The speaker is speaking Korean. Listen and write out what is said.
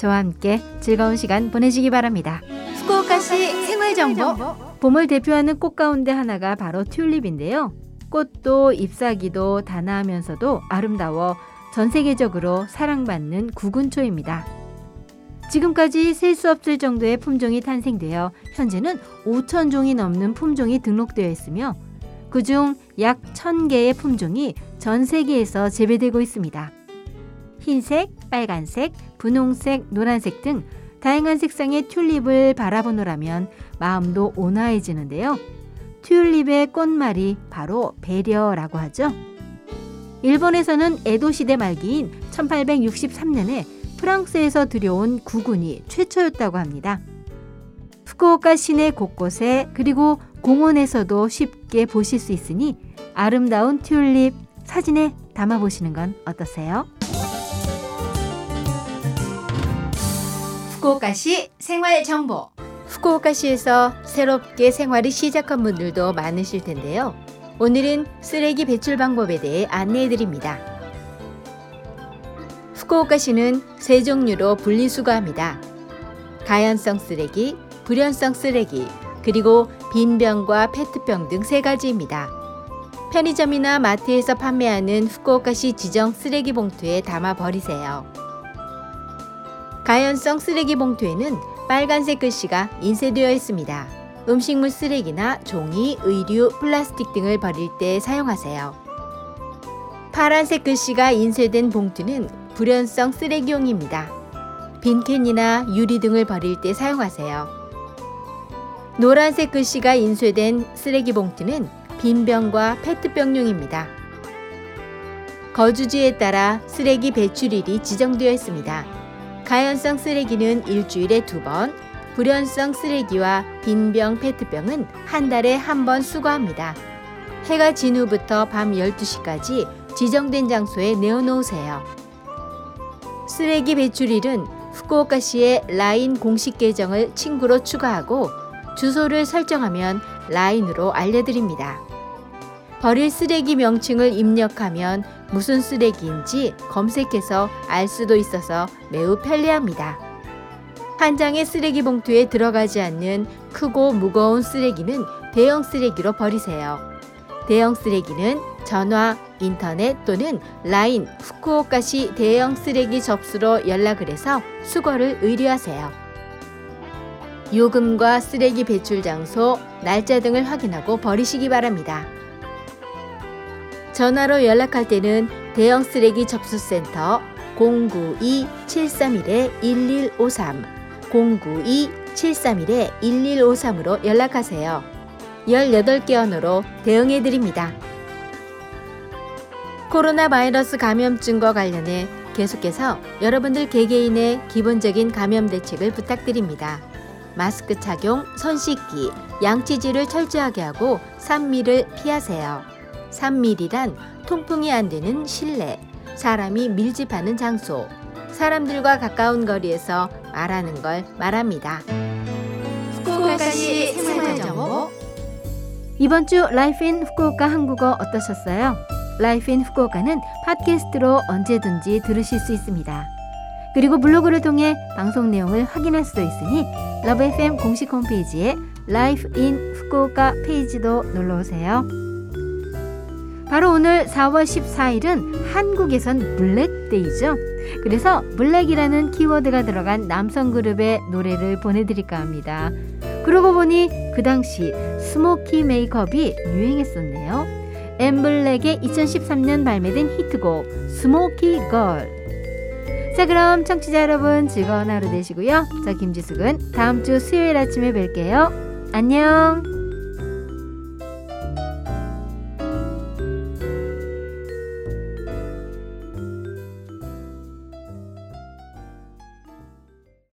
저와 함께 즐거운 시간 보내시기 바랍니다. 후쿠오카시 생활 정보. 봄을 대표하는 꽃 가운데 하나가 바로 튤립인데요. 꽃도 잎사귀도 단아하면서도 아름다워 전 세계적으로 사랑받는 구근초입니다. 지금까지 셀 수 없을 정도의 품종이 탄생되어 현재는 5천 종이 넘는 품종이 등록되어 있으며 그중 약 1000개의 품종이 전 세계에서 재배되고 있습니다. 흰색, 빨간색, 분홍색, 노란색 등 다양한 색상의 튤립을 바라보노라면 마음도 온화해지는데요. 튤립의 꽃말이 바로 배려라고 하죠. 일본에서는 에도 시대 말기인 1863년에 프랑스에서 들여온 구군이 최초였다고 합니다. 후쿠오카 시내 곳곳에 그리고 공원에서도 쉽게 보실 수 있으니 아름다운 튤립 사진에 담아 보시는 건 어떠세요? 후쿠오카시 생활 정보. 후쿠오카시에서 새롭게 생활을 시작한 분들도 많으실 텐데요. 오늘은 쓰레기 배출 방법에 대해 안내해 드립니다. 후쿠오카시는 세 종류로 분리수거합니다. 가연성 쓰레기, 불연성 쓰레기, 그리고 빈병과 페트병 등 세 가지입니다. 편의점이나 마트에서 판매하는 후쿠오카시 지정 쓰레기 봉투에 담아 버리세요. 가연성 쓰레기 봉투에는 빨간색 글씨가 인쇄되어 있습니다. 음식물 쓰레기나 종이, 의류, 플라스틱 등을 버릴 때 사용하세요. 파란색 글씨가 인쇄된 봉투는 불연성 쓰레기용입니다. 빈캔이나 유리 등을 버릴 때 사용하세요. 노란색 글씨가 인쇄된 쓰레기 봉투는 빈병과 페트병용입니다. 거주지에 따라 쓰레기 배출일이 지정되어 있습니다. 가연성 쓰레기는 일주일에 두 번, 불연성 쓰레기와 빈병, 페트병은 한 달에 한 번 수거합니다. 해가 진 후부터 밤 12시까지 지정된 장소에 내어놓으세요. 쓰레기 배출일은 후쿠오카시의 라인 공식 계정을 친구로 추가하고 주소를 설정하면 라인으로 알려드립니다. 버릴 쓰레기 명칭을 입력하면 무슨 쓰레기인지 검색해서 알 수도 있어서 매우 편리합니다. 한 장의 쓰레기 봉투에 들어가지 않는 크고 무거운 쓰레기는 대형 쓰레기로 버리세요. 대형 쓰레기는 전화, 인터넷 또는 라인 후쿠오카시 대형 쓰레기 접수로 연락을 해서 수거를 의뢰하세요. 요금과 쓰레기 배출 장소, 날짜 등을 확인하고 버리시기 바랍니다. 전화로 연락할 때는 대형 쓰레기 접수센터 092-731-1153, 092-731-1153으로 연락하세요. 18개 언어로 대응해 드립니다. 코로나 바이러스 감염증과 관련해 계속해서 여러분들 개개인의 기본적인 감염 대책을 부탁드립니다. 마스크 착용, 손 씻기, 양치질을 철저하게 하고 산미를 피하세요. 산밀이란 통풍이 안 되는 실내, 사람이 밀집하는 장소, 사람들과 가까운 거리에서 말하는 걸 말합니다. 후쿠오카시 생활정보 이번 주 Life in Fukuoka 한국어 어떠셨어요? Life in Fukuoka는 팟캐스트로 언제든지 들으실 수 있습니다. 그리고 블로그를 통해 방송 내용을 확인할 수도 있으니 Love FM 공식 홈페이지에 Life in Fukuoka 페이지도 놀러 오세요. 바로 오늘 4월 14일은 한국에선 블랙데이죠. 그래서 블랙이라는 키워드가 들어간 남성 그룹의 노래를 보내드릴까 합니다. 그러고 보니 그 당시 스모키 메이크업이 유행했었네요. 엠블랙의 2013년 발매된 히트곡 Smoky Girl. 자 그럼 청취자 여러분 즐거운 하루 되시고요. 저 김지숙은 다음 주 수요일 아침에 뵐게요. 안녕.